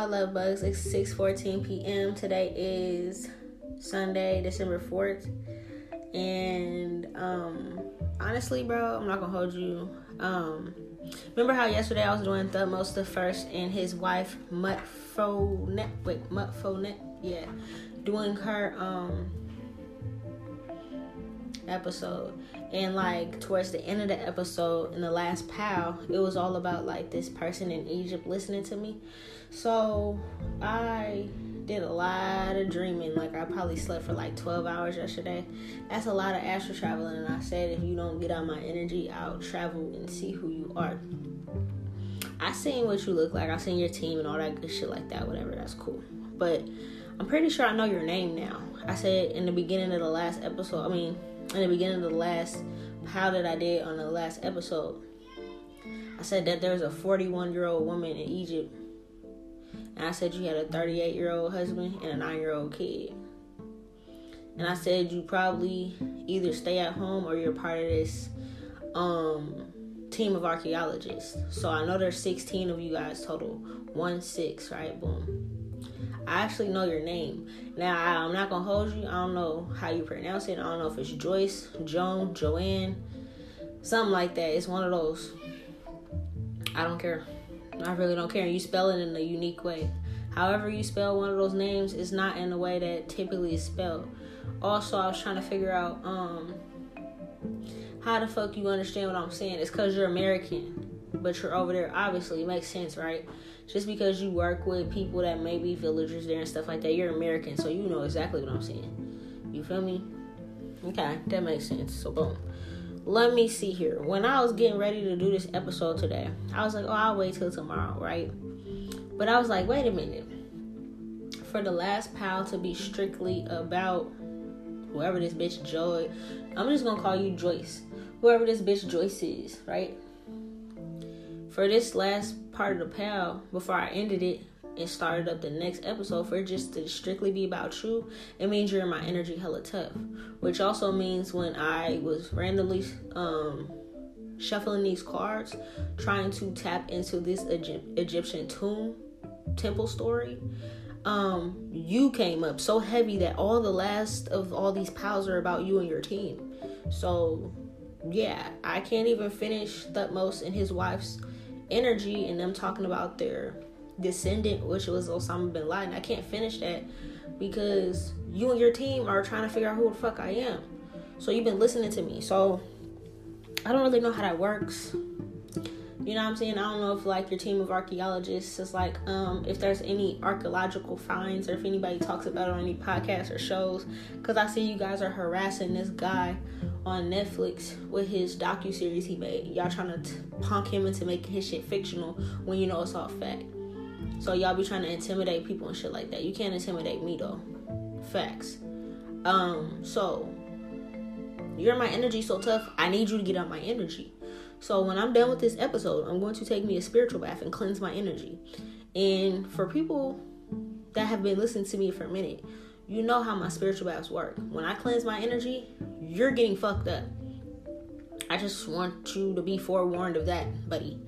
my love bugs? It's 6:14 p.m. Today is Sunday, December 4th. And um honestly, bro, I'm not gonna hold you. Um remember how yesterday I was doing Thutmose the first and his wife Mutfonet wait, Mutfonet? Yeah. Doing her um episode and like towards the end of the episode in the last pal it was all about like this person in egypt listening to me. So i did a lot of dreaming. Like i probably slept for like 12 hours yesterday. That's a lot of astral traveling and i said if you don't get out my energy i'll travel and see who you are. I seen what you look like. I seen your team and all that good shit like that whatever. That's cool. But i'm pretty sure i know your name now. I said in the beginning of the last episode i mean in the beginning of the last how that I did on the last episode. I said that there's a 41 year old woman in Egypt, and I said you had a 38 year old husband and a 9 year old kid. And I said you probably either stay at home or you're part of this um, team of archaeologists. So I know there's 16 of you guys total. One six, right? Boom. I actually know your name. Now I'm not gonna hold you. I don't know how you pronounce it. I don't know if it's Joyce, Joan, Joanne, something like that. It's one of those. I don't care. I really don't care. You spell it in a unique way. However you spell one of those names is not in the way that typically is spelled. Also, I was trying to figure out um how the fuck you understand what I'm saying. It's cause you're American, but you're over there. Obviously, it makes sense, right? Just because you work with people that may be villagers there and stuff like that, you're American, so you know exactly what I'm saying. You feel me? Okay, that makes sense. So boom. Let me see here. When I was getting ready to do this episode today, I was like, oh, I'll wait till tomorrow, right? But I was like, wait a minute. For the last pal to be strictly about whoever this bitch Joy, I'm just gonna call you Joyce. Whoever this bitch Joyce is, right? For this last part of the pal before I ended it and started up the next episode for it just to strictly be about you, it means you're in my energy hella tough. Which also means when I was randomly um shuffling these cards, trying to tap into this Egypt- Egyptian tomb temple story, um, you came up so heavy that all the last of all these pals are about you and your team. So yeah, I can't even finish Thutmose and his wife's energy and them talking about their descendant, which was Osama bin Laden. I can't finish that because you and your team are trying to figure out who the fuck I am. So you've been listening to me. So I don't really know how that works. You know what I'm saying? I don't know if like your team of archaeologists is like um if there's any archaeological finds or if anybody talks about it on any podcasts or shows. Cause I see you guys are harassing this guy on Netflix with his docu series he made. Y'all trying to t- punk him into making his shit fictional when you know it's all fact. So y'all be trying to intimidate people and shit like that. You can't intimidate me though. Facts. Um, so you're my energy so tough. I need you to get out my energy. So when I'm done with this episode, I'm going to take me a spiritual bath and cleanse my energy. And for people that have been listening to me for a minute, you know how my spiritual baths work. When I cleanse my energy, you're getting fucked up. I just want you to be forewarned of that, buddy.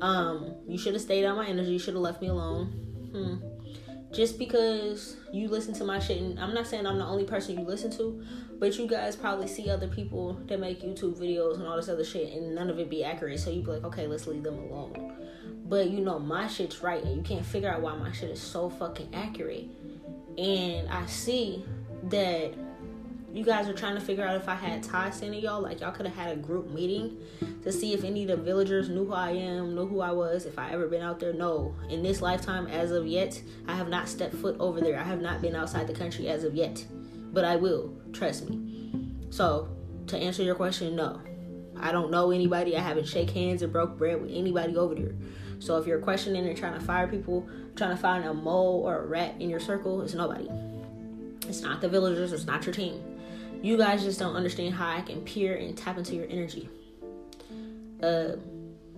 Um, you should have stayed on my energy. You should have left me alone. Hmm. Just because you listen to my shit, and I'm not saying I'm the only person you listen to, but you guys probably see other people that make YouTube videos and all this other shit, and none of it be accurate. So you be like, okay, let's leave them alone. But you know my shit's right, and you can't figure out why my shit is so fucking accurate. And I see that you guys are trying to figure out if I had ties to any y'all. Like y'all could have had a group meeting to see if any of the villagers knew who I am, knew who I was, if I ever been out there. No, in this lifetime, as of yet, I have not stepped foot over there. I have not been outside the country as of yet, but I will. Trust me. So to answer your question, no, I don't know anybody. I haven't shake hands or broke bread with anybody over there. So if you're questioning and trying to fire people, trying to find a mole or a rat in your circle, it's nobody. It's not the villagers. It's not your team you guys just don't understand how I can peer and tap into your energy. Uh,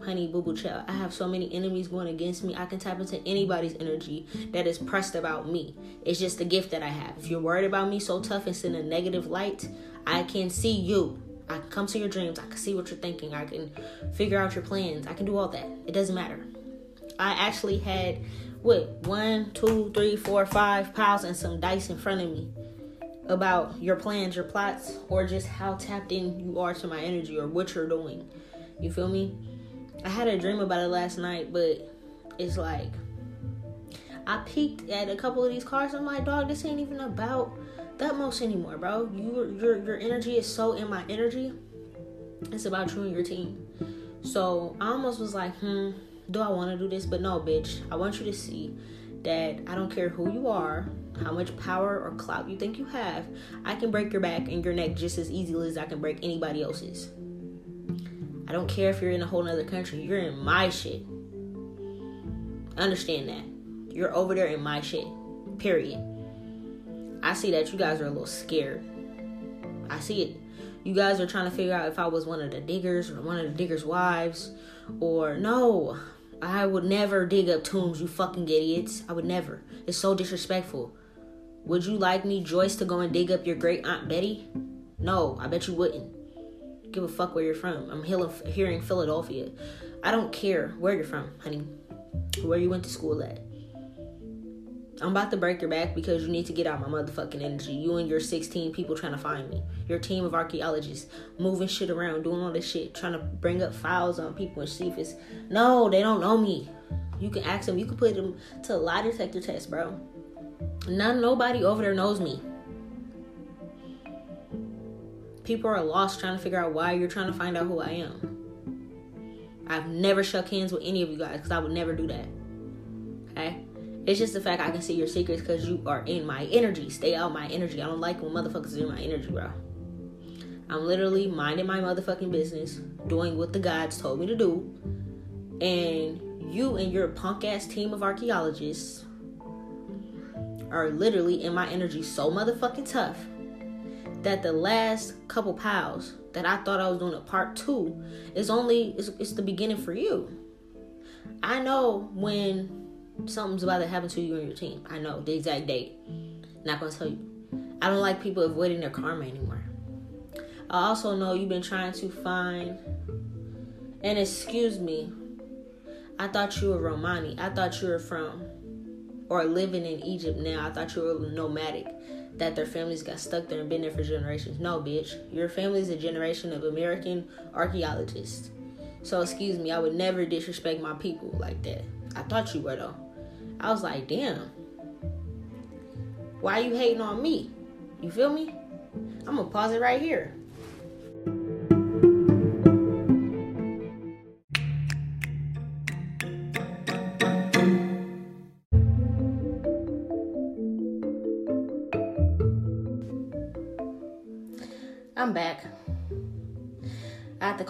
honey, boo boo child. I have so many enemies going against me. I can tap into anybody's energy that is pressed about me. It's just a gift that I have. If you're worried about me so tough and in a negative light, I can see you. I can come to your dreams. I can see what you're thinking. I can figure out your plans. I can do all that. It doesn't matter. I actually had what one, two, three, four, five piles and some dice in front of me about your plans, your plots, or just how tapped in you are to my energy or what you're doing. You feel me? I had a dream about it last night, but it's like I peeked at a couple of these cards. I'm like, dog, this ain't even about Thutmose anymore, bro. You, your your energy is so in my energy. It's about you and your team. So I almost was like, hmm, do I want to do this? But no, bitch. I want you to see that I don't care who you are, how much power or clout you think you have. I can break your back and your neck just as easily as I can break anybody else's. I don't care if you're in a whole other country. You're in my shit. Understand that. You're over there in my shit. Period. I see that you guys are a little scared. I see it. You guys are trying to figure out if I was one of the diggers or one of the diggers' wives. Or, no, I would never dig up tombs, you fucking idiots. I would never. It's so disrespectful. Would you like me, Joyce, to go and dig up your great Aunt Betty? No, I bet you wouldn't give a fuck where you're from. I'm here in Philadelphia. I don't care where you're from, honey. Where you went to school at. I'm about to break your back because you need to get out my motherfucking energy. You and your 16 people trying to find me. Your team of archaeologists moving shit around, doing all this shit, trying to bring up files on people and see if it's. No, they don't know me. You can ask them. You can put them to a lie detector test, bro. None, nobody over there knows me people are lost trying to figure out why you're trying to find out who I am. I've never shook hands with any of you guys because I would never do that. Okay? It's just the fact I can see your secrets because you are in my energy. Stay out my energy. I don't like when motherfuckers in my energy, bro. I'm literally minding my motherfucking business, doing what the gods told me to do. And you and your punk ass team of archaeologists are literally in my energy so motherfucking tough that the last couple pals that I thought I was doing a part two is only it's, it's the beginning for you. I know when something's about to happen to you and your team. I know the exact date. Not gonna tell you. I don't like people avoiding their karma anymore. I also know you've been trying to find and excuse me. I thought you were Romani. I thought you were from or living in Egypt now. I thought you were nomadic that their families got stuck there and been there for generations. No, bitch. Your family is a generation of American archaeologists. So, excuse me, I would never disrespect my people like that. I thought you were, though. I was like, damn. Why you hating on me? You feel me? I'm gonna pause it right here.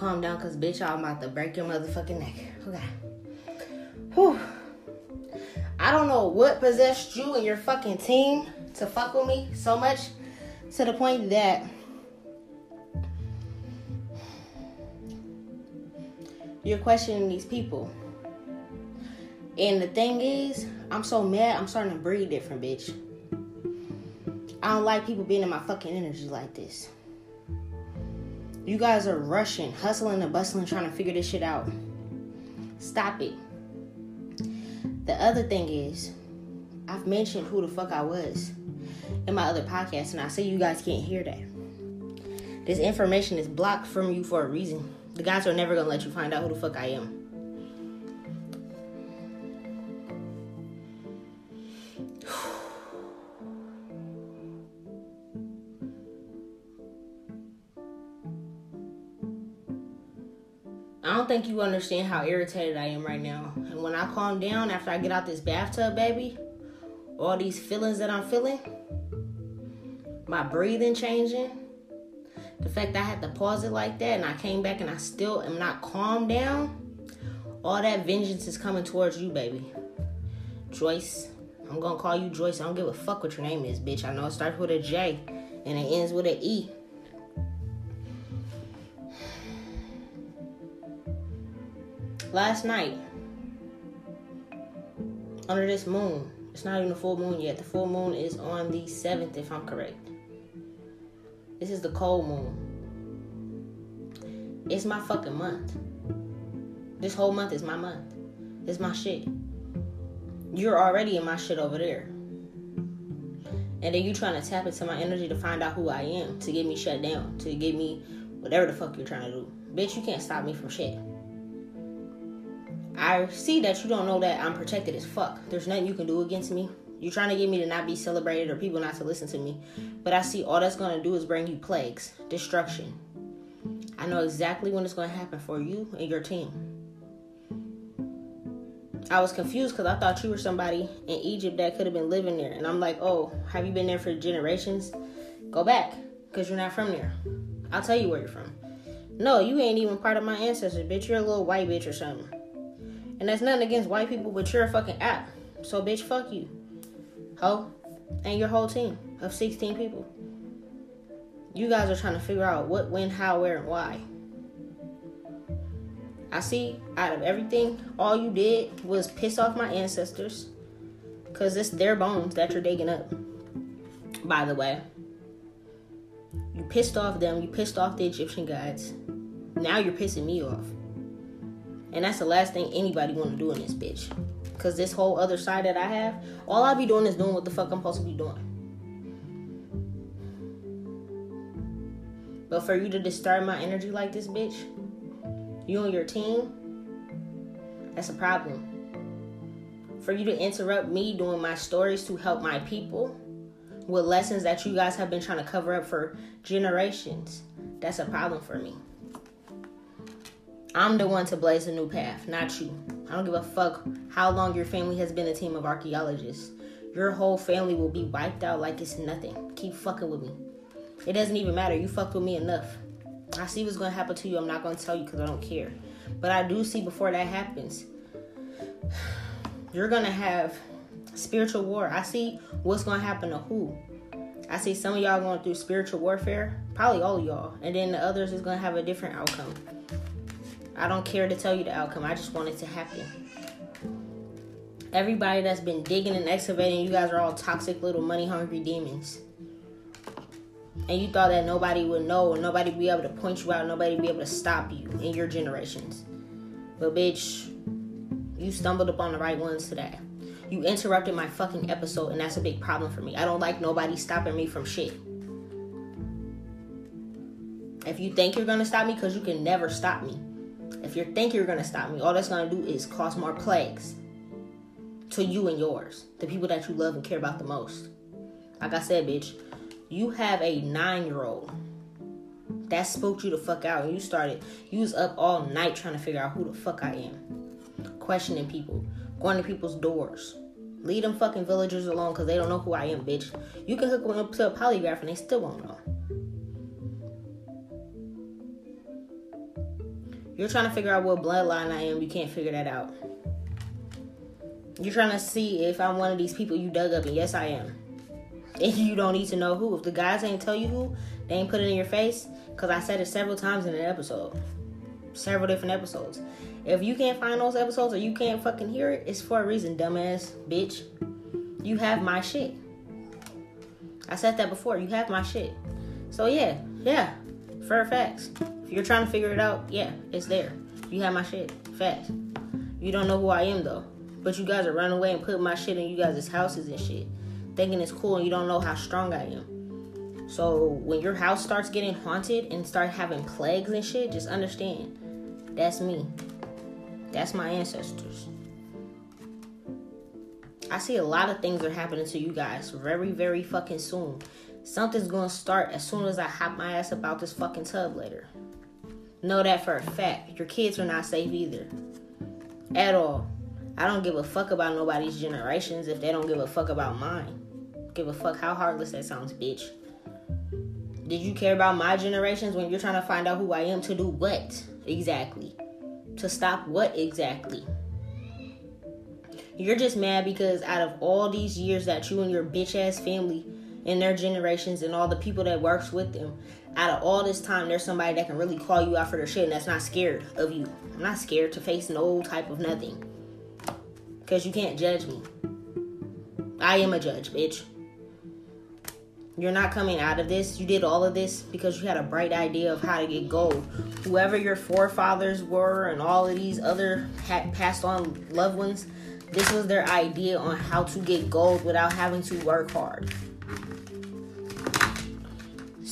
Calm down because, bitch, I'm about to break your motherfucking neck. Okay. Whew. I don't know what possessed you and your fucking team to fuck with me so much to the point that you're questioning these people. And the thing is, I'm so mad, I'm starting to breathe different, bitch. I don't like people being in my fucking energy like this. You guys are rushing, hustling and bustling, trying to figure this shit out. Stop it. The other thing is, I've mentioned who the fuck I was in my other podcast, and I say you guys can't hear that. This information is blocked from you for a reason. The guys are never gonna let you find out who the fuck I am. Think you understand how irritated I am right now. And when I calm down after I get out this bathtub, baby, all these feelings that I'm feeling, my breathing changing, the fact I had to pause it like that and I came back and I still am not calmed down, all that vengeance is coming towards you, baby. Joyce, I'm gonna call you Joyce. I don't give a fuck what your name is, bitch. I know it starts with a J and it ends with an E. last night under this moon. It's not even a full moon yet. The full moon is on the 7th, if I'm correct. This is the cold moon. It's my fucking month. This whole month is my month. It's my shit. you're already in my shit over there. And then you trying to tap into my energy to find out who I am, to get me shut down, to get me whatever the fuck you're trying to do. Bitch, you can't stop me from shit. I see that you don't know that I'm protected as fuck. There's nothing you can do against me. You're trying to get me to not be celebrated or people not to listen to me. But I see all that's going to do is bring you plagues, destruction. I know exactly when it's going to happen for you and your team. I was confused because I thought you were somebody in Egypt that could have been living there. And I'm like, oh, have you been there for generations? Go back because you're not from there. I'll tell you where you're from. No, you ain't even part of my ancestors, bitch. You're a little white bitch or something. And that's nothing against white people, but you're a fucking app. So, bitch, fuck you. Ho. And your whole team of 16 people. You guys are trying to figure out what, when, how, where, and why. I see out of everything, all you did was piss off my ancestors. Because it's their bones that you're digging up. By the way, you pissed off them, you pissed off the Egyptian gods. Now you're pissing me off. And that's the last thing anybody want to do in this bitch. Cause this whole other side that I have, all I be doing is doing what the fuck I'm supposed to be doing. But for you to disturb my energy like this, bitch, you and your team, that's a problem. For you to interrupt me doing my stories to help my people with lessons that you guys have been trying to cover up for generations, that's a problem for me. I'm the one to blaze a new path, not you. I don't give a fuck how long your family has been a team of archaeologists. Your whole family will be wiped out like it's nothing. Keep fucking with me. It doesn't even matter. You fucked with me enough. I see what's gonna happen to you. I'm not gonna tell you because I don't care. But I do see before that happens, you're gonna have spiritual war. I see what's gonna happen to who. I see some of y'all going through spiritual warfare, probably all of y'all, and then the others is gonna have a different outcome. I don't care to tell you the outcome. I just want it to happen. Everybody that's been digging and excavating, you guys are all toxic little money hungry demons. And you thought that nobody would know, and nobody be able to point you out, nobody be able to stop you in your generations. But bitch, you stumbled upon the right ones today. You interrupted my fucking episode, and that's a big problem for me. I don't like nobody stopping me from shit. If you think you're gonna stop me, because you can never stop me. If you think you're gonna stop me, all that's gonna do is cause more plagues to you and yours, the people that you love and care about the most. Like I said, bitch, you have a nine year old that spooked you the fuck out and you started, you was up all night trying to figure out who the fuck I am, questioning people, going to people's doors. Leave them fucking villagers alone because they don't know who I am, bitch. You can hook them up to a polygraph and they still won't know. You're trying to figure out what bloodline I am. You can't figure that out. You're trying to see if I'm one of these people you dug up, and yes, I am. And you don't need to know who. If the guys ain't tell you who, they ain't put it in your face. Because I said it several times in an episode. Several different episodes. If you can't find those episodes or you can't fucking hear it, it's for a reason, dumbass bitch. You have my shit. I said that before. You have my shit. So yeah, yeah, for facts. If you're trying to figure it out, yeah, it's there. You have my shit. Facts. You don't know who I am though. But you guys are running away and putting my shit in you guys' houses and shit. Thinking it's cool and you don't know how strong I am. So when your house starts getting haunted and start having plagues and shit, just understand. That's me. That's my ancestors. I see a lot of things are happening to you guys very, very fucking soon. Something's gonna start as soon as I hop my ass about this fucking tub later. Know that for a fact. Your kids are not safe either. At all. I don't give a fuck about nobody's generations if they don't give a fuck about mine. Give a fuck how heartless that sounds, bitch. Did you care about my generations when you're trying to find out who I am to do what exactly? To stop what exactly? You're just mad because out of all these years that you and your bitch ass family and their generations and all the people that works with them out of all this time, there's somebody that can really call you out for their shit and that's not scared of you. I'm not scared to face no type of nothing. Because you can't judge me. I am a judge, bitch. You're not coming out of this. You did all of this because you had a bright idea of how to get gold. Whoever your forefathers were and all of these other passed on loved ones, This was their idea on how to get gold without having to work hard.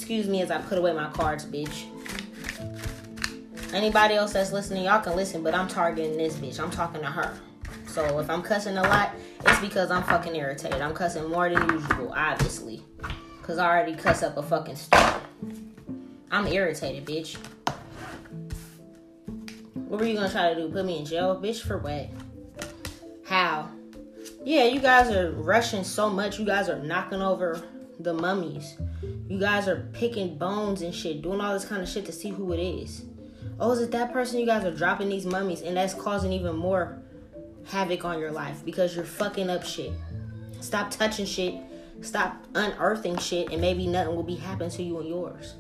Excuse me as I put away my cards, bitch. Anybody else that's listening, y'all can listen, but I'm targeting this bitch. I'm talking to her. So if I'm cussing a lot, it's because I'm fucking irritated. I'm cussing more than usual, obviously. Cause I already cuss up a fucking storm. I'm irritated, bitch. What were you gonna try to do? Put me in jail, bitch, for what? How? Yeah, you guys are rushing so much. You guys are knocking over the mummies. You guys are picking bones and shit, doing all this kind of shit to see who it is. Oh, is it that person? You guys are dropping these mummies, and that's causing even more havoc on your life because you're fucking up shit. Stop touching shit. Stop unearthing shit, and maybe nothing will be happening to you and yours.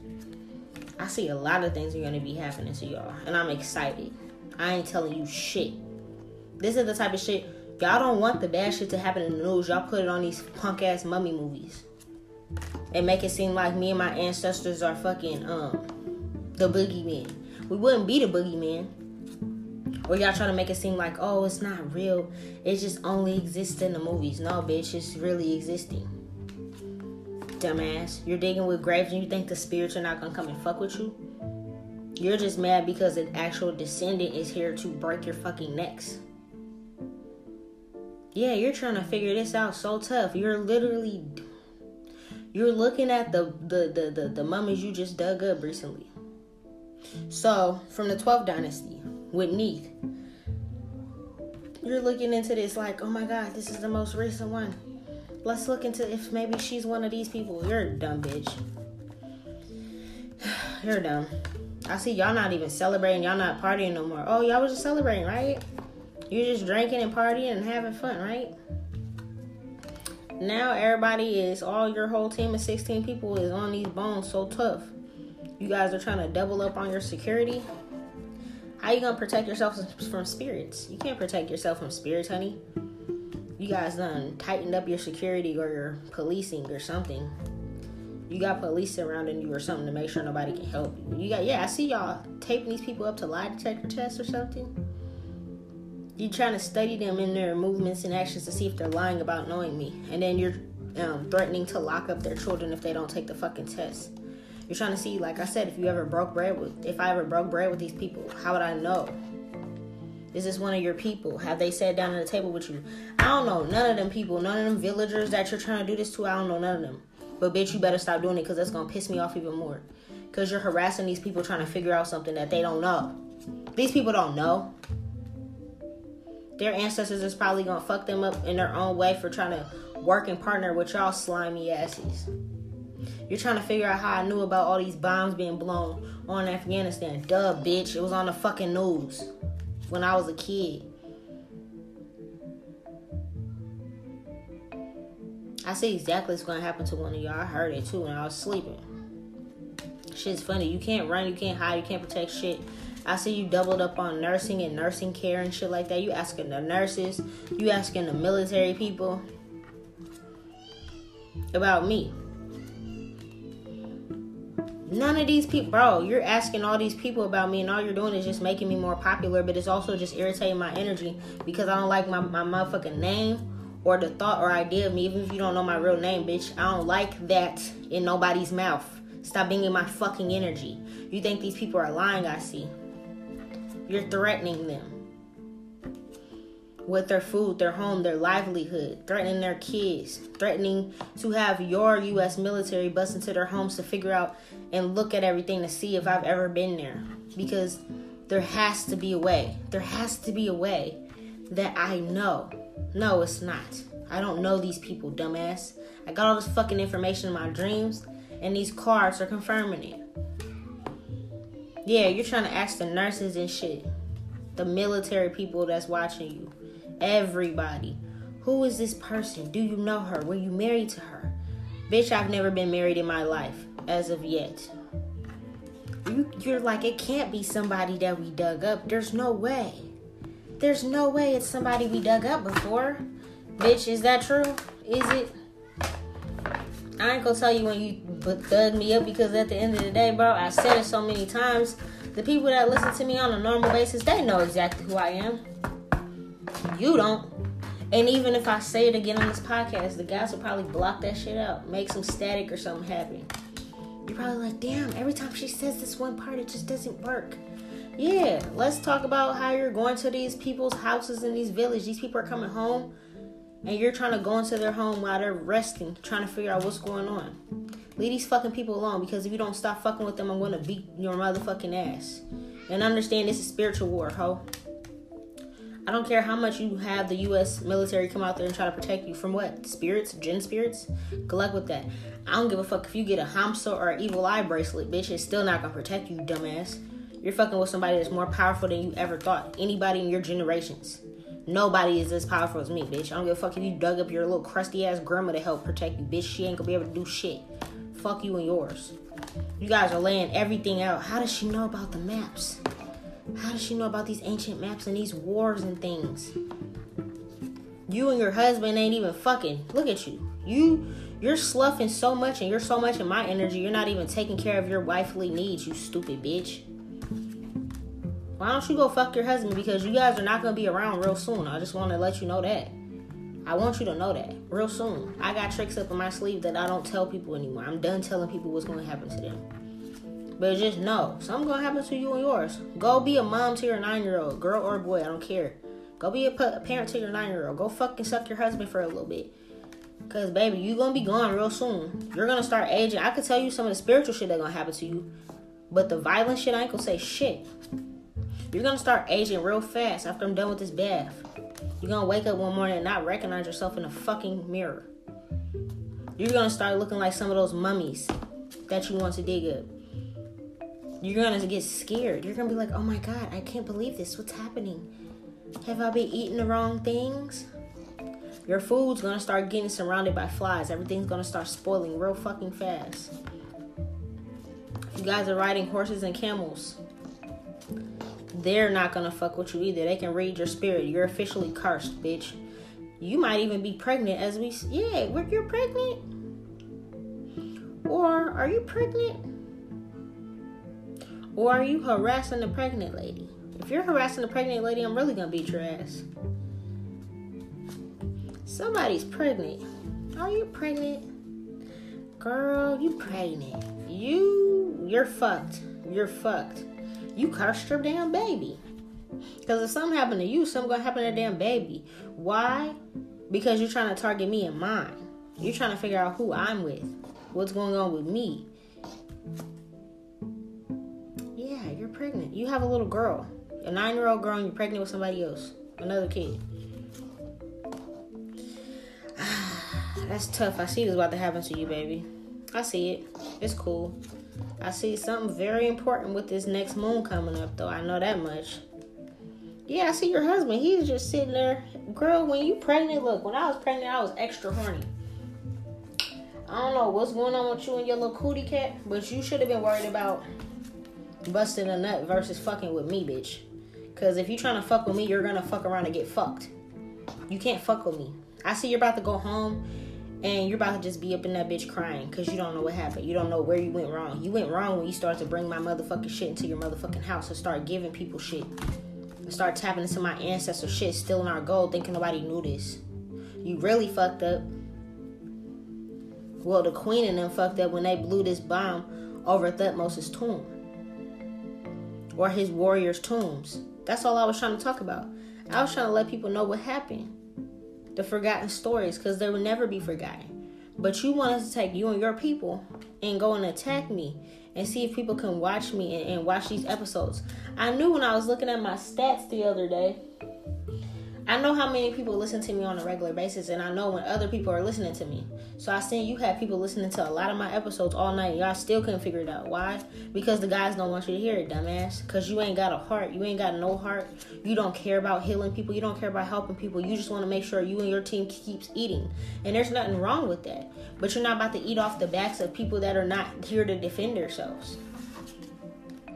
I see a lot of things are gonna be happening to y'all, and I'm excited. I ain't telling you shit. This is the type of shit y'all don't want the bad shit to happen in the news. Y'all put it on these punk ass mummy movies and make it seem like me and my ancestors are fucking um the boogeyman. We wouldn't be the boogeyman. Or y'all trying to make it seem like, oh, it's not real. It just only exists in the movies. No, bitch, it's really existing dumbass. You're digging with graves and you think the spirits are not gonna come and fuck with you? You're just mad because an actual descendant is here to break your fucking necks. Yeah, you're trying to figure this out so tough. You're literally you're looking at the the the the, the mummies you just dug up recently. So, from the 12th dynasty with Neith, you're looking into this like, oh my god, this is the most recent one. Let's look into if maybe she's one of these people. You're a dumb bitch. You're dumb. I see y'all not even celebrating. Y'all not partying no more. Oh, y'all was just celebrating, right? You're just drinking and partying and having fun, right? Now everybody is, all your whole team of 16 people is on these bones so tough. You guys are trying to double up on your security. How you gonna protect yourself from spirits? You can't protect yourself from spirits, honey you guys done tightened up your security or your policing or something. You got police surrounding you or something to make sure nobody can help you. You got yeah, I see y'all taping these people up to lie detector tests or something. You trying to study them in their movements and actions to see if they're lying about knowing me, and then you're um, threatening to lock up their children if they don't take the fucking test. You're trying to see, like I said, if you ever broke bread with, if I ever broke bread with these people, how would I know? Is this one of your people? Have they sat down at the table with you? I don't know. None of them people, none of them villagers that you're trying to do this to, I don't know none of them. But bitch, you better stop doing it because that's to piss me off even more. Because you're harassing these people trying to figure out something that they don't know. These people don't know. Their ancestors is probably to fuck them up in their own way for trying to work and partner with y'all slimy asses. You're trying to figure out how I knew about all these bombs being blown on Afghanistan. Duh, bitch. It was on the fucking news when I was a kid. I see exactly what's gonna happen to one of y'all. I heard it too when I was sleeping. Shit's funny. You can't run, you can't hide, you can't protect shit. I see you doubled up on nursing and nursing care and shit like that. You asking the nurses, you asking the military people about me. None of these people, bro, you're asking all these people about me, and all you're doing is just making me more popular, but it's also just irritating my energy because I don't like my, my motherfucking name or the thought or idea of me, even if you don't know my real name, bitch. I don't like that in nobody's mouth. Stop being in my fucking energy. You think these people are lying, I see. You're threatening them with their food, their home, their livelihood, threatening their kids, threatening to have your U.S. military bust into their homes to figure out and look at everything to see if I've ever been there. Because there has to be a way. There has to be a way that I know. No, it's not. I don't know these people, dumbass. I got all this fucking information in my dreams, and these cards are confirming it. Yeah, you're trying to ask the nurses and shit, the military people that's watching you everybody. Who is this person? Do you know her? Were you married to her? Bitch, I've never been married in my life as of yet. You, you're like, it can't be somebody that we dug up. There's no way. There's no way it's somebody we dug up before. Bitch, is that true? Is it? I ain't gonna tell you when you dug me up because at the end of the day, bro, I said it so many times. The people that listen to me on a normal basis, they know exactly who I am. You don't. And even if I say it again on this podcast, the guys will probably block that shit out, make some static or something happen. You're probably like, damn, every time she says this one part, it just doesn't work. Yeah, let's talk about how you're going to these people's houses in these villages. These people are coming home, and you're trying to go into their home while they're resting, trying to figure out what's going on. Leave these fucking people alone because if you don't stop fucking with them, I'm gonna beat your motherfucking ass. And understand this is spiritual war, ho. I don't care how much you have the U.S. military come out there and try to protect you from what spirits, jinn spirits. Good luck with that. I don't give a fuck if you get a Hamsa or evil eye bracelet, bitch. It's still not gonna protect you, dumbass. You're fucking with somebody that's more powerful than you ever thought. Anybody in your generations. Nobody is as powerful as me, bitch. I don't give a fuck if you dug up your little crusty ass grandma to help protect you, bitch. She ain't gonna be able to do shit. Fuck you and yours. You guys are laying everything out. How does she know about the maps? How does she know about these ancient maps and these wars and things? You and your husband ain't even fucking. Look at you. You you're sloughing so much and you're so much in my energy. You're not even taking care of your wifely needs, you stupid bitch. Why don't you go fuck your husband? Because you guys are not gonna be around real soon. I just want to let you know that. I want you to know that real soon. I got tricks up in my sleeve that I don't tell people anymore. I'm done telling people what's gonna happen to them. But just know, something's gonna happen to you and yours. Go be a mom to your nine year old, girl or boy, I don't care. Go be a parent to your nine year old. Go fucking suck your husband for a little bit. Cause baby, you're gonna be gone real soon. You're gonna start aging. I could tell you some of the spiritual shit that gonna happen to you, but the violent shit I ain't gonna say shit. You're gonna start aging real fast after I'm done with this bath. You're gonna wake up one morning and not recognize yourself in a fucking mirror. You're gonna start looking like some of those mummies that you want to dig up. You're gonna get scared. You're gonna be like, oh my god, I can't believe this. What's happening? Have I been eating the wrong things? Your food's gonna start getting surrounded by flies. Everything's gonna start spoiling real fucking fast. You guys are riding horses and camels they're not gonna fuck with you either. They can read your spirit. You're officially cursed, bitch. You might even be pregnant as we yeah, you're pregnant. Or are you pregnant? Or are you harassing the pregnant lady? If you're harassing the pregnant lady, I'm really gonna beat your ass. Somebody's pregnant. Are you pregnant? Girl, you pregnant. You you're fucked. You're fucked you cursed your damn baby. Because if something happened to you, something gonna happen to damn baby. Why? Because you're trying to target me and mine. You're trying to figure out who I'm with. What's going on with me. Yeah, you're pregnant. You have a little girl. A nine year old girl and you're pregnant with somebody else. Another kid. That's tough. I see this about to happen to you, baby. I see it. It's cool. I see something very important with this next moon coming up, though. I know that much. Yeah, I see your husband. He's just sitting there. Girl, when you pregnant, look, when I was pregnant, I was extra horny. I don't know what's going on with you and your little cootie cat, but you should have been worried about busting a nut versus fucking with me, bitch. Because if you're trying to fuck with me, you're to fuck around and get fucked. You can't fuck with me. I see you're about to go home and you're about to just be up in that bitch crying because you don't know what happened. You don't know where you went wrong. You went wrong when you started to bring my motherfucking shit into your motherfucking house and start giving people shit. And start tapping into my ancestor shit, stealing our gold, thinking nobody knew this. You really fucked up. Well, the queen and them fucked up when they blew this bomb over Thutmose's tomb. Or his warriors' tombs. That's all I was trying to talk about. I was trying to let people know what happened the forgotten stories because they will never be forgotten. But you want us to take you and your people and go and attack me and see if people can watch me and, and watch these episodes. I knew when I was looking at my stats the other day I know how many people listen to me on a regular basis, and I know when other people are listening to me. So I seen you have people listening to a lot of my episodes all night. Y'all still couldn't figure it out. Why? Because the guys don't want you to hear it, dumbass. Because you ain't got a heart. You ain't got no heart. You don't care about healing people. You don't care about helping people. You just want to make sure you and your team keeps eating. And there's nothing wrong with that. But you're not about to eat off the backs of people that are not here to defend themselves.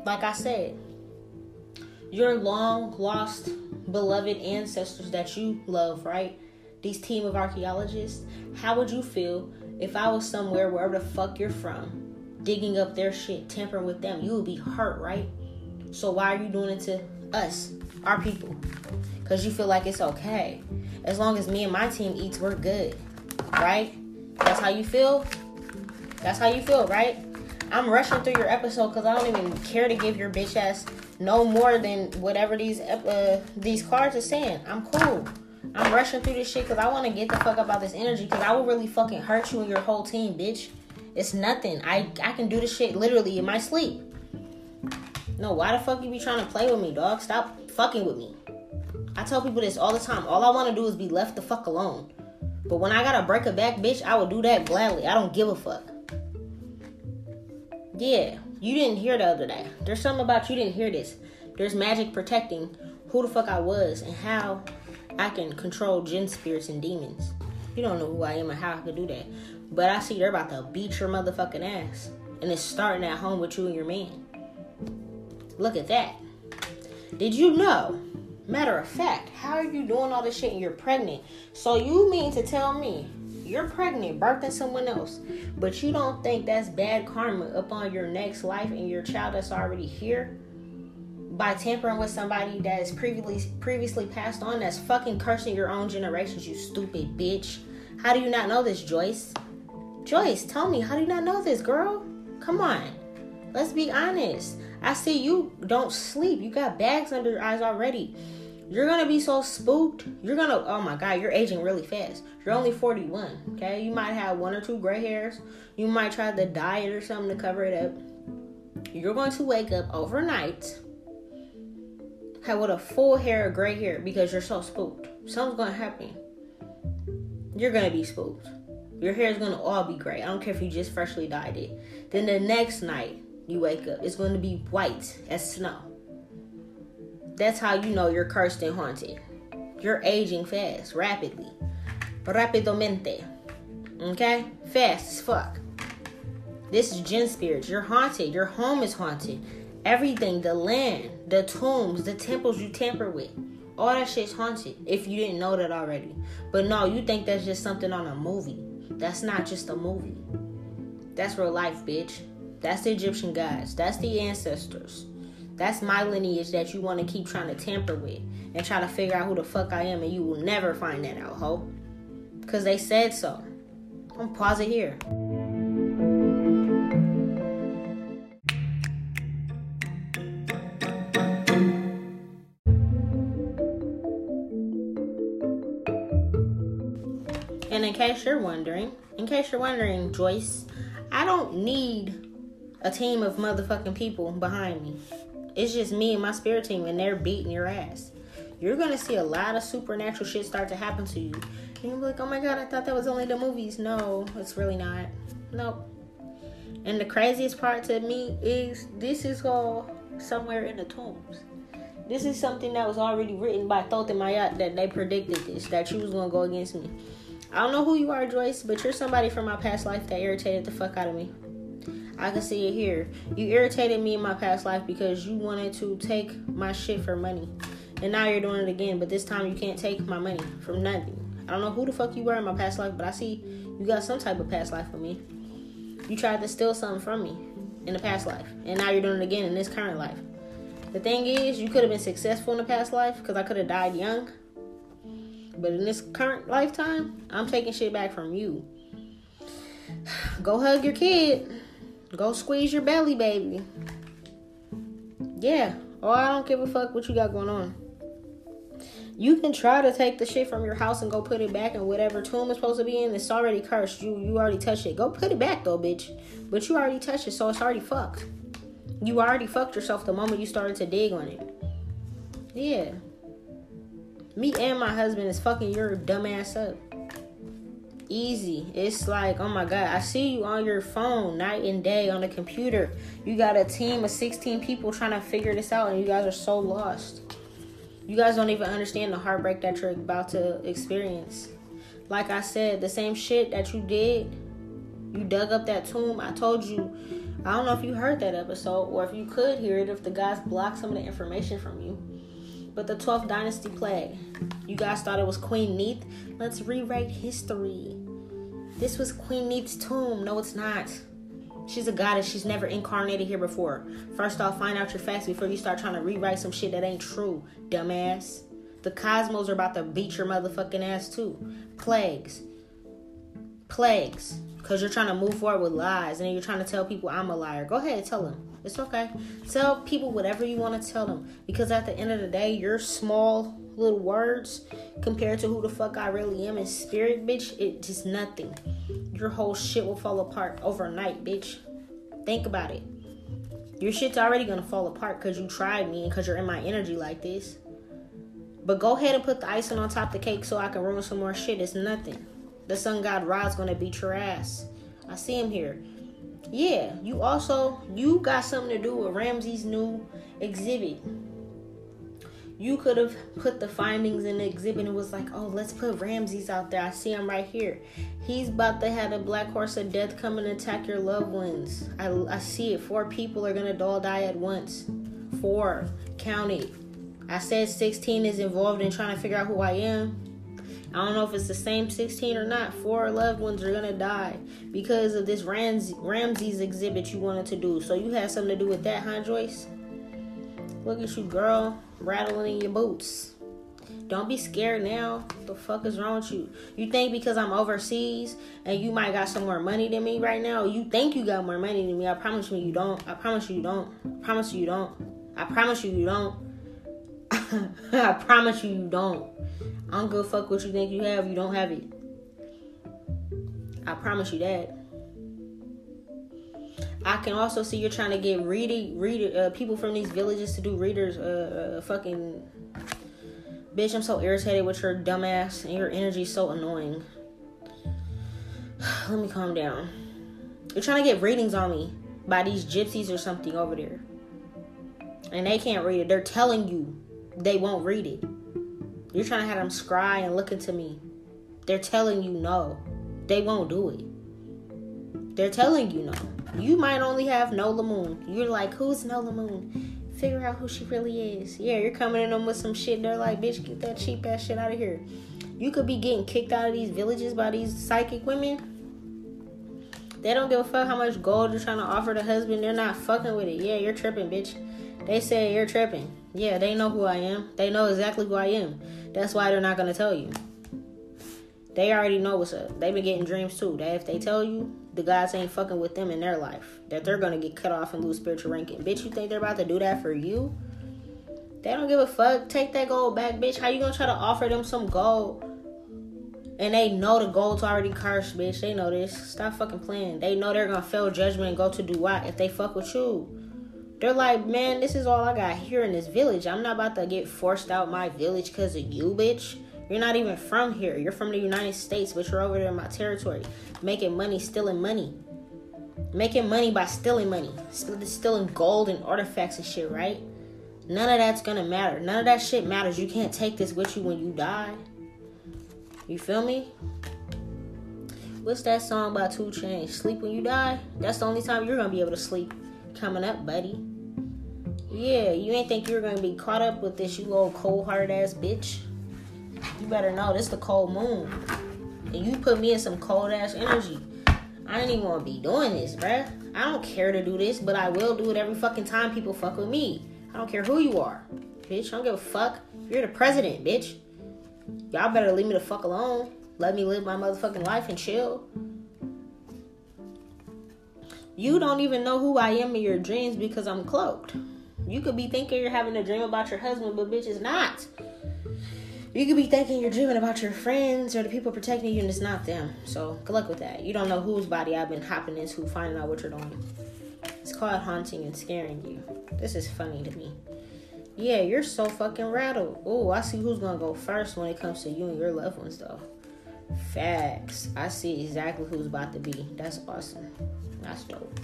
Like I said, your long lost beloved ancestors that you love, right? These team of archaeologists, how would you feel if I was somewhere wherever the fuck you're from, digging up their shit, tampering with them? You would be hurt, right? So why are you doing it to us, our people? Because you feel like it's okay. As long as me and my team eats, we're good. Right? That's how you feel? That's how you feel, right? I'm rushing through your episode because I don't even care to give your bitch ass no more than whatever these uh, these cards are saying. I'm cool. I'm rushing through this shit because I want to get the fuck up about this energy because I will really fucking hurt you and your whole team, bitch. It's nothing. I I can do this shit literally in my sleep. No, why the fuck you be trying to play with me, dog? Stop fucking with me. I tell people this all the time. All I want to do is be left the fuck alone. But when I gotta break a back, bitch, I will do that gladly. I don't give a fuck. Yeah, you didn't hear the other day. There's something about you didn't hear this. There's magic protecting who the fuck I was and how I can control jinn spirits and demons. You don't know who I am and how I could do that. But I see they're about to beat your motherfucking ass. And it's starting at home with you and your man. Look at that. Did you know? Matter of fact, how are you doing all this shit and you're pregnant? So you mean to tell me you're pregnant, birthing someone else, but you don't think that's bad karma upon your next life and your child that's already here? By tampering with somebody that is previously previously passed on, that's fucking cursing your own generations, you stupid bitch. How do you not know this, Joyce? Joyce, tell me, how do you not know this, girl? Come on. Let's be honest. I see you don't sleep. You got bags under your eyes already. You're gonna be so spooked. You're gonna, oh my God, you're aging really fast. You're only 41, okay? You might have one or two gray hairs. You might try the diet or something to cover it up. You're going to wake up overnight have with a full hair of gray hair because you're so spooked. Something's gonna happen. You're gonna be spooked. Your hair is gonna all be gray. I don't care if you just freshly dyed it. Then the next night you wake up, it's gonna be white as snow. That's how you know you're cursed and haunted. You're aging fast, rapidly. Rapidamente. Okay? Fast as fuck. This is jinn spirits. You're haunted. Your home is haunted. Everything, the land, the tombs, the temples you tamper with. All that shit's haunted if you didn't know that already. But no, you think that's just something on a movie. That's not just a movie. That's real life, bitch. That's the Egyptian gods. That's the ancestors. That's my lineage that you want to keep trying to tamper with and try to figure out who the fuck I am, and you will never find that out, ho. Because they said so. I'm pause it here. And in case you're wondering, in case you're wondering, Joyce, I don't need a team of motherfucking people behind me. It's just me and my spirit team, and they're beating your ass. You're gonna see a lot of supernatural shit start to happen to you. And you'll be like, oh my god, I thought that was only the movies. No, it's really not. Nope. And the craziest part to me is this is all somewhere in the tombs. This is something that was already written by Thoth and Mayat that they predicted this, that you was gonna go against me. I don't know who you are, Joyce, but you're somebody from my past life that irritated the fuck out of me. I can see it here. You irritated me in my past life because you wanted to take my shit for money. And now you're doing it again, but this time you can't take my money from nothing. I don't know who the fuck you were in my past life, but I see you got some type of past life for me. You tried to steal something from me in the past life, and now you're doing it again in this current life. The thing is, you could have been successful in the past life because I could have died young. But in this current lifetime, I'm taking shit back from you. Go hug your kid. Go squeeze your belly, baby. Yeah. Oh, I don't give a fuck what you got going on. You can try to take the shit from your house and go put it back in whatever tomb it's supposed to be in. It's already cursed. You you already touched it. Go put it back though, bitch. But you already touched it, so it's already fucked. You already fucked yourself the moment you started to dig on it. Yeah. Me and my husband is fucking your dumbass up. Easy. It's like, oh my god, I see you on your phone night and day on the computer. You got a team of 16 people trying to figure this out, and you guys are so lost. You guys don't even understand the heartbreak that you're about to experience. Like I said, the same shit that you did, you dug up that tomb. I told you, I don't know if you heard that episode or if you could hear it if the guys blocked some of the information from you. But the 12th dynasty plague. You guys thought it was Queen Neith? Let's rewrite history. This was Queen Neith's tomb. No, it's not. She's a goddess. She's never incarnated here before. First off, find out your facts before you start trying to rewrite some shit that ain't true, dumbass. The cosmos are about to beat your motherfucking ass too. Plagues. Plagues. Because you're trying to move forward with lies and you're trying to tell people I'm a liar. Go ahead, tell them. It's okay. Tell people whatever you want to tell them. Because at the end of the day, your small little words compared to who the fuck I really am in spirit, bitch, it's just nothing. Your whole shit will fall apart overnight, bitch. Think about it. Your shit's already gonna fall apart because you tried me and because you're in my energy like this. But go ahead and put the icing on top of the cake so I can ruin some more shit. It's nothing. The sun god Ra's gonna beat your ass. I see him here. Yeah, you also you got something to do with Ramses' new exhibit. You could have put the findings in the exhibit and was like, oh, let's put Ramses out there. I see him right here. He's about to have a black horse of death come and attack your loved ones. I, I see it. Four people are gonna all die at once. Four. Count it. I said 16 is involved in trying to figure out who I am. I don't know if it's the same 16 or not. Four loved ones are gonna die because of this Rams- Ramses exhibit you wanted to do. So you had something to do with that, huh, Joyce? Look at you, girl, rattling in your boots. Don't be scared now. The fuck is wrong with you? You think because I'm overseas and you might got some more money than me right now? You think you got more money than me? I promise you, you don't. I promise you, you don't. I promise you, you don't. I promise you, you don't. I promise you, you don't. I don't give a fuck what you think you have. You don't have it. I promise you that. I can also see you're trying to get reading reader uh, people from these villages to do readers. Uh, uh, fucking bitch, I'm so irritated with your dumbass and your energy is so annoying. Let me calm down. You're trying to get readings on me by these gypsies or something over there, and they can't read it. They're telling you they won't read it. You're trying to have them scry and look into me. They're telling you no. They won't do it. They're telling you no. You might only have Nola Moon. You're like, who's Nola Moon? Figure out who she really is. Yeah, you're coming in them with some shit. They're like, bitch, get that cheap ass shit out of here. You could be getting kicked out of these villages by these psychic women. They don't give a fuck how much gold you're trying to offer the husband. They're not fucking with it. Yeah, you're tripping, bitch. They say you're tripping. Yeah, they know who I am. They know exactly who I am. That's why they're not gonna tell you. They already know what's up. They've been getting dreams too. That if they tell you, the gods ain't fucking with them in their life. That they're gonna get cut off and lose spiritual ranking. Bitch, you think they're about to do that for you? They don't give a fuck. Take that gold back, bitch. How you gonna try to offer them some gold? And they know the gold's already cursed, bitch. They know this. Stop fucking playing. They know they're gonna fail judgment and go to do what if they fuck with you. They're like, man, this is all I got here in this village. I'm not about to get forced out my village because of you, bitch. You're not even from here. You're from the United States, but you're over there in my territory, making money, stealing money. Making money by stealing money. Stealing gold and artifacts and shit, right? None of that's gonna matter. None of that shit matters. You can't take this with you when you die. You feel me? What's that song by 2 Chainz? Sleep when you die? That's the only time you're gonna be able to sleep. Coming up, buddy. Yeah, you ain't think you're gonna be caught up with this, you little cold hearted ass bitch. You better know this the cold moon. And you put me in some cold ass energy. I ain't even wanna be doing this, bruh. I don't care to do this, but I will do it every fucking time people fuck with me. I don't care who you are. Bitch, I don't give a fuck. You're the president, bitch. Y'all better leave me the fuck alone. Let me live my motherfucking life and chill. You don't even know who I am in your dreams because I'm cloaked. You could be thinking you're having a dream about your husband, but bitch, it's not. You could be thinking you're dreaming about your friends or the people protecting you, and it's not them. So good luck with that. You don't know whose body I've been hopping into, finding out what you're doing. It's called haunting and scaring you. This is funny to me. Yeah, you're so fucking rattled. Oh, I see who's gonna go first when it comes to you and your loved ones, though. Facts. I see exactly who's about to be. That's awesome. That's dope.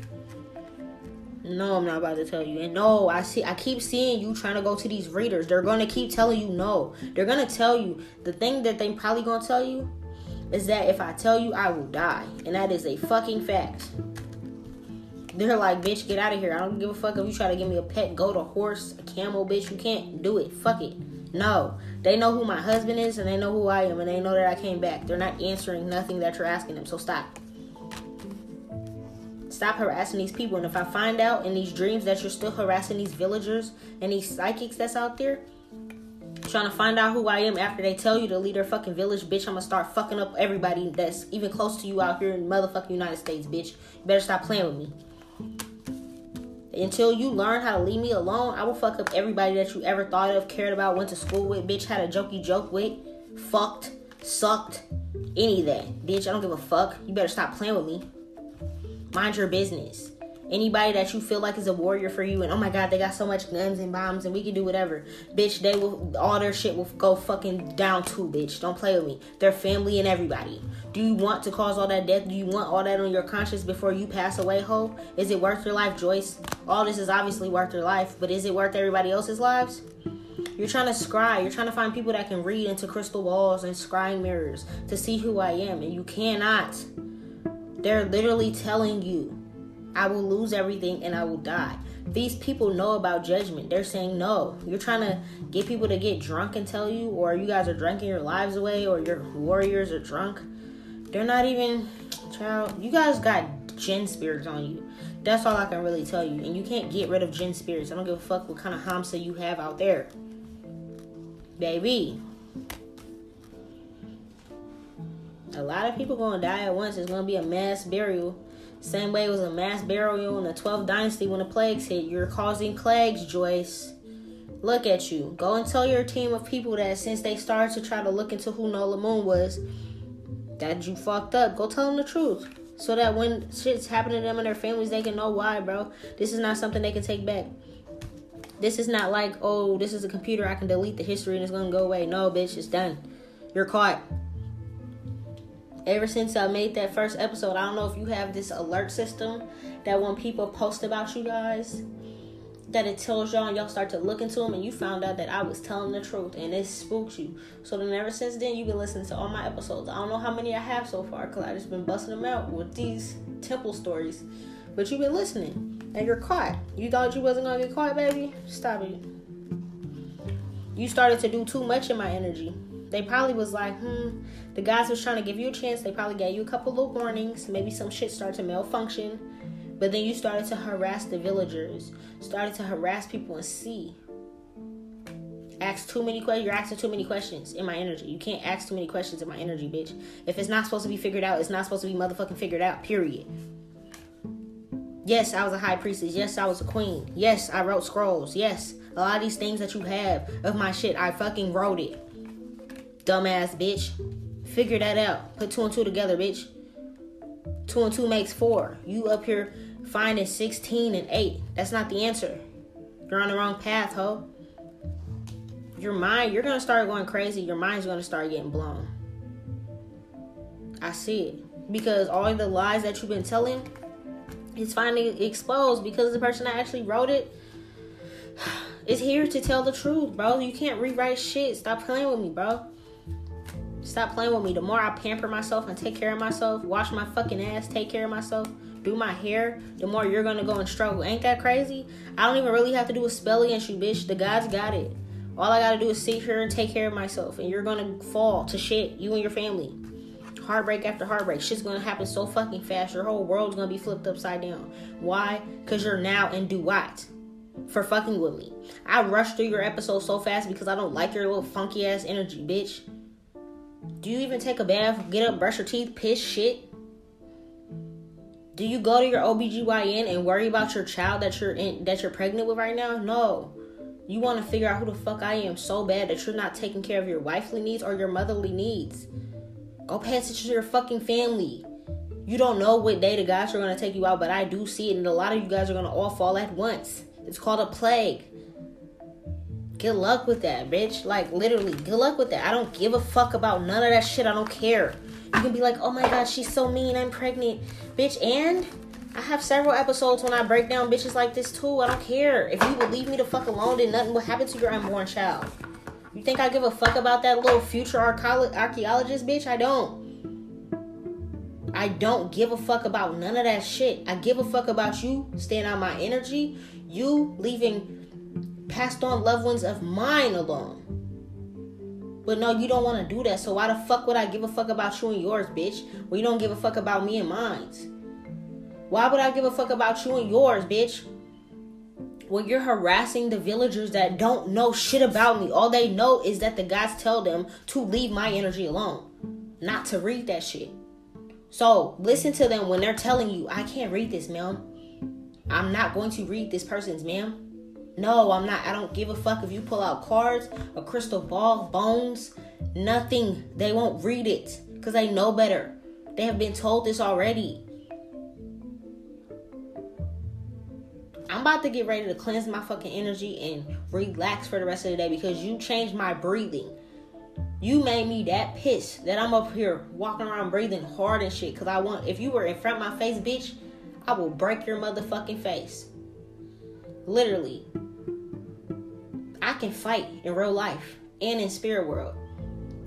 No, I'm not about to tell you. And no, I see I keep seeing you trying to go to these readers. They're gonna keep telling you no. They're gonna tell you the thing that they probably gonna tell you is that if I tell you I will die. And that is a fucking fact. They're like, bitch, get out of here. I don't give a fuck if you try to give me a pet goat, a horse, a camel, bitch. You can't do it. Fuck it. No. They know who my husband is and they know who I am and they know that I came back. They're not answering nothing that you're asking them. So stop. Stop harassing these people. And if I find out in these dreams that you're still harassing these villagers and these psychics that's out there, Trying to find out who I am after they tell you to leave their fucking village, bitch. I'm gonna start fucking up everybody that's even close to you out here in motherfucking United States, bitch. You better stop playing with me. Until you learn how to leave me alone, I will fuck up everybody that you ever thought of, cared about, went to school with, bitch, had a jokey joke with, fucked, sucked, any of that. Bitch, I don't give a fuck. You better stop playing with me. Mind your business. Anybody that you feel like is a warrior for you, and oh my god, they got so much guns and bombs, and we can do whatever, bitch. They will, all their shit will go fucking down too, bitch. Don't play with me. Their family and everybody. Do you want to cause all that death? Do you want all that on your conscience before you pass away, ho? Is it worth your life, Joyce? All this is obviously worth your life, but is it worth everybody else's lives? You're trying to scry. You're trying to find people that can read into crystal balls and scrying mirrors to see who I am, and you cannot. They're literally telling you I will lose everything and I will die. These people know about judgment. They're saying no. You're trying to get people to get drunk and tell you, or you guys are drinking your lives away, or your warriors are drunk. They're not even, child. You guys got jinn spirits on you. That's all I can really tell you. And you can't get rid of jinn spirits. I don't give a fuck what kind of hamsa you have out there. Baby. A lot of people gonna die at once. It's gonna be a mass burial same way it was a mass burial in the 12th dynasty when the plagues hit. You're causing plagues, Joyce. Look at you. Go and tell your team of people that since they started to try to look into who Nola Moon was, that you fucked up. Go tell them the truth. So that when shit's happening to them and their families, they can know why, bro. This is not something they can take back. This is not like, oh, this is a computer, I can delete the history and it's gonna go away. No, bitch, it's done. You're caught ever since I made that first episode, I don't know if you have this alert system that when people post about you guys, that it tells y'all and y'all start to look into them and you found out that I was telling the truth and it spooked you. So then ever since then, you've been listening to all my episodes. I don't know how many I have so far because I just been busting them out with these temple stories. But you've been listening and you're caught. You thought you wasn't going to get caught, baby? Stop it. You started to do too much in my energy. They probably was like, hmm, the guys was trying to give you a chance. They probably gave you a couple little warnings. Maybe some shit started to malfunction. But then you started to harass the villagers, started to harass people and see. Ask too many questions. You're asking too many questions in my energy. You can't ask too many questions in my energy, bitch. If it's not supposed to be figured out, it's not supposed to be motherfucking figured out, period. Yes, I was a high priestess. Yes, I was a queen. Yes, I wrote scrolls. Yes, a lot of these things that you have of my shit, I fucking wrote it. Dumbass bitch. Figure that out. Put two and two together, bitch. Two and two makes four. You up here finding 16 and 8. That's not the answer. You're on the wrong path, ho. Your mind, you're gonna start going crazy. Your mind's gonna start getting blown. I see it. Because all the lies that you've been telling is finally exposed because the person that actually wrote it is here to tell the truth, bro. You can't rewrite shit. Stop playing with me, bro. Stop playing with me. The more I pamper myself and take care of myself, wash my fucking ass, take care of myself, do my hair, the more you're gonna go and struggle. Ain't that crazy? I don't even really have to do a spell against you, bitch. The gods got it. All I gotta do is sit here and take care of myself, and you're gonna fall to shit, you and your family. Heartbreak after heartbreak. Shit's gonna happen so fucking fast. Your whole world's gonna be flipped upside down. Why? Because you're now in do what? For fucking with me. I rushed through your episode so fast because I don't like your little funky ass energy, bitch. Do you even take a bath, get up, brush your teeth, piss shit? Do you go to your OBGYN and worry about your child that you're in that you're pregnant with right now? No. You want to figure out who the fuck I am so bad that you're not taking care of your wifely needs or your motherly needs. Go pay attention to your fucking family. You don't know what day the guys are gonna take you out, but I do see it, and a lot of you guys are gonna all fall at once. It's called a plague. Good luck with that, bitch. Like literally, good luck with that. I don't give a fuck about none of that shit. I don't care. You can be like, oh my god, she's so mean. I'm pregnant, bitch. And I have several episodes when I break down bitches like this too. I don't care. If you would leave me the fuck alone, then nothing will happen to your unborn child. You think I give a fuck about that little future archaeologist, bitch? I don't. I don't give a fuck about none of that shit. I give a fuck about you staying on my energy, you leaving passed on loved ones of mine alone. But no, you don't want to do that. So why the fuck would I give a fuck about you and yours, bitch? Well, you don't give a fuck about me and mine. Why would I give a fuck about you and yours, bitch? when you're harassing the villagers that don't know shit about me. All they know is that the gods tell them to leave my energy alone, not to read that shit. So listen to them when they're telling you, I can't read this, ma'am. I'm not going to read this person's, ma'am. No, I'm not. I don't give a fuck if you pull out cards, a crystal ball, bones, nothing. They won't read it because they know better. They have been told this already. I'm about to get ready to cleanse my fucking energy and relax for the rest of the day because you changed my breathing. You made me that pissed that I'm up here walking around breathing hard and shit. Cause I want, if you were in front of my face, bitch, I will break your motherfucking face. Literally. I can fight in real life and in spirit world.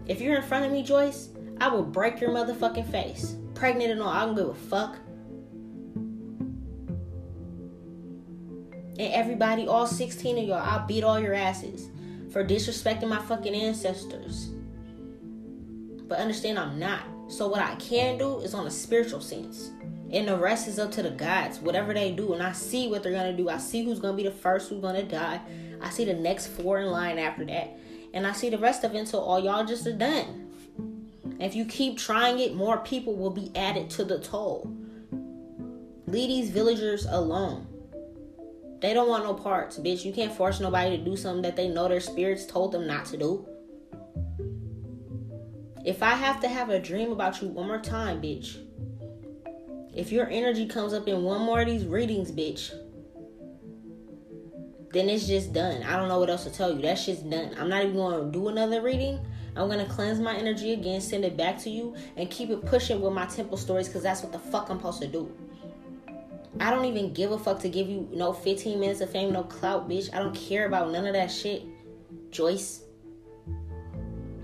If you're in front of me, Joyce, I will break your motherfucking face. Pregnant and all, I don't give a fuck. And everybody, all 16 of y'all, I'll beat all your asses for disrespecting my fucking ancestors. But understand I'm not. So what I can do is on a spiritual sense. And the rest is up to the gods, whatever they do. And I see what they're gonna do. I see who's gonna be the first who's gonna die. I see the next four in line after that. And I see the rest of it until all y'all just are done. if you keep trying it, more people will be added to the toll. Leave these villagers alone. They don't want no parts, bitch. You can't force nobody to do something that they know their spirits told them not to do. If I have to have a dream about you one more time, bitch. If your energy comes up in one more of these readings, bitch, then it's just done. I don't know what else to tell you. That shit's done. I'm not even going to do another reading. I'm going to cleanse my energy again, send it back to you, and keep it pushing with my temple stories because that's what the fuck I'm supposed to do. I don't even give a fuck to give you no 15 minutes of fame, no clout, bitch. I don't care about none of that shit, Joyce.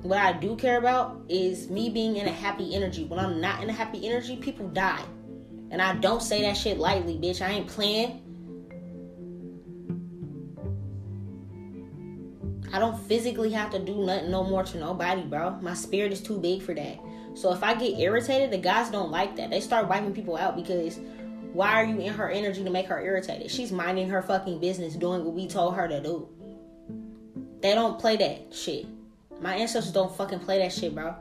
What I do care about is me being in a happy energy. When I'm not in a happy energy, people die. And I don't say that shit lightly, bitch. I ain't playing. I don't physically have to do nothing no more to nobody, bro. My spirit is too big for that. So if I get irritated, the guys don't like that. They start wiping people out because why are you in her energy to make her irritated? She's minding her fucking business, doing what we told her to do. They don't play that shit. My ancestors don't fucking play that shit, bro.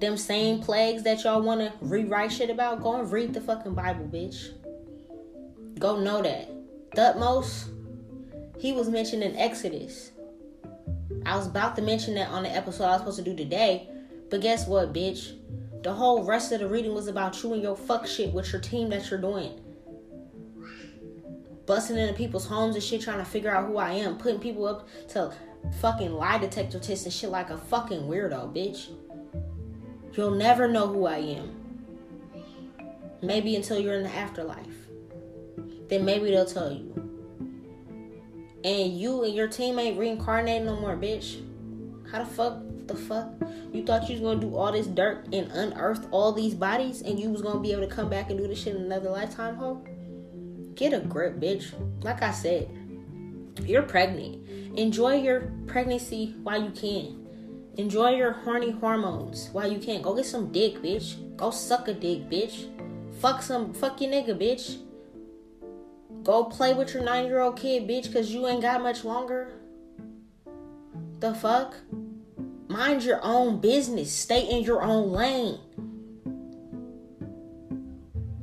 Them same plagues that y'all want to rewrite shit about, go and read the fucking Bible, bitch. Go know that. Thutmose, he was mentioned in Exodus. I was about to mention that on the episode I was supposed to do today, but guess what, bitch? The whole rest of the reading was about you and your fuck shit with your team that you're doing. Busting into people's homes and shit, trying to figure out who I am, putting people up to fucking lie detector tests and shit like a fucking weirdo, bitch. You'll never know who I am. Maybe until you're in the afterlife. Then maybe they'll tell you. And you and your team ain't reincarnating no more, bitch. How the fuck the fuck? You thought you was gonna do all this dirt and unearth all these bodies and you was gonna be able to come back and do this shit in another lifetime, ho? Get a grip, bitch. Like I said, you're pregnant. Enjoy your pregnancy while you can. Enjoy your horny hormones while you can't Go get some dick, bitch. Go suck a dick, bitch. Fuck some fuck your nigga, bitch. Go play with your nine year old kid, bitch, cause you ain't got much longer. The fuck? Mind your own business. Stay in your own lane.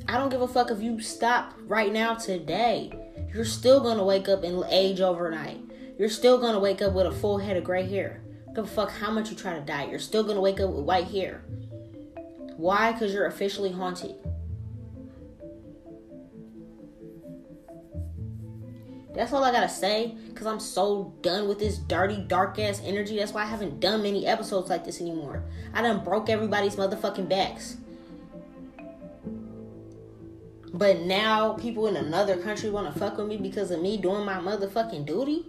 I don't give a fuck if you stop right now today. You're still gonna wake up and age overnight. You're still gonna wake up with a full head of gray hair. Give a fuck how much you try to die. You're still gonna wake up with white hair. Why? Because you're officially haunted. That's all I gotta say. Cause I'm so done with this dirty, dark ass energy. That's why I haven't done many episodes like this anymore. I done broke everybody's motherfucking backs. But now people in another country wanna fuck with me because of me doing my motherfucking duty?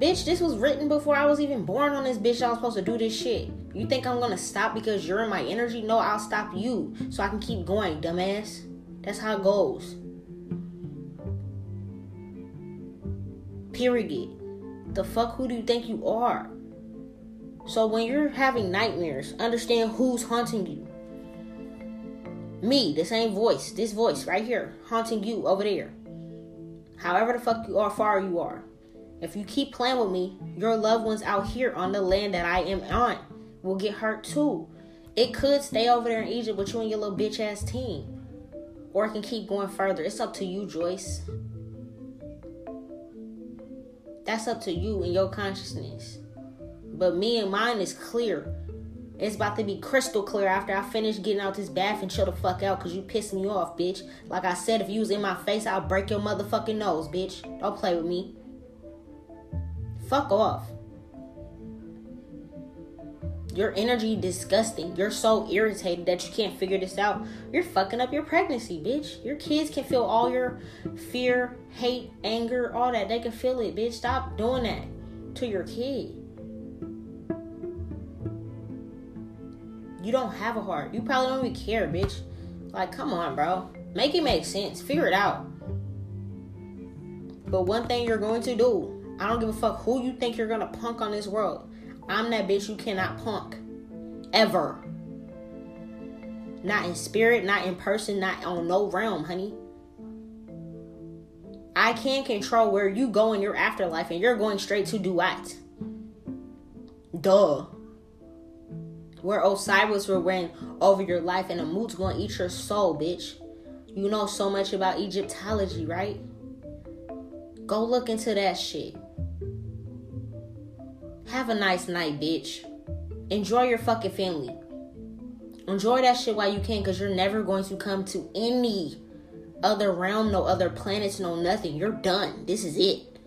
Bitch, this was written before I was even born on this bitch. I was supposed to do this shit. You think I'm gonna stop because you're in my energy? No, I'll stop you so I can keep going, dumbass. That's how it goes. Period. The fuck who do you think you are? So when you're having nightmares, understand who's haunting you. Me, the same voice, this voice right here, haunting you over there. However the fuck you are far you are. If you keep playing with me, your loved ones out here on the land that I am on will get hurt too. It could stay over there in Egypt with you and your little bitch ass team. Or it can keep going further. It's up to you, Joyce. That's up to you and your consciousness. But me and mine is clear. It's about to be crystal clear after I finish getting out this bath and chill the fuck out because you pissed me off, bitch. Like I said, if you was in my face, I'll break your motherfucking nose, bitch. Don't play with me. Fuck off. Your energy disgusting. You're so irritated that you can't figure this out. You're fucking up your pregnancy, bitch. Your kids can feel all your fear, hate, anger, all that. They can feel it, bitch. Stop doing that to your kid. You don't have a heart. You probably don't even care, bitch. Like, come on, bro. Make it make sense. Figure it out. But one thing you're going to do, I don't give a fuck who you think you're gonna punk on this world. I'm that bitch you cannot punk. Ever. Not in spirit, not in person, not on no realm, honey. I can control where you go in your afterlife and you're going straight to Duat. Duh. Where Osiris will reign over your life and Amut's gonna eat your soul, bitch. You know so much about Egyptology, right? Go look into that shit. Have a nice night, bitch. Enjoy your fucking family. Enjoy that shit while you can, because you're never going to come to any other realm, no other planets, no nothing. You're done. This is it.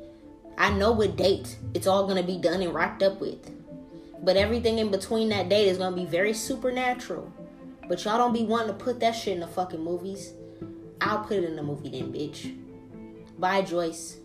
I know what date it's all going to be done and wrapped up with. But everything in between that date is going to be very supernatural. But y'all don't be wanting to put that shit in the fucking movies. I'll put it in the movie then, bitch. Bye, Joyce.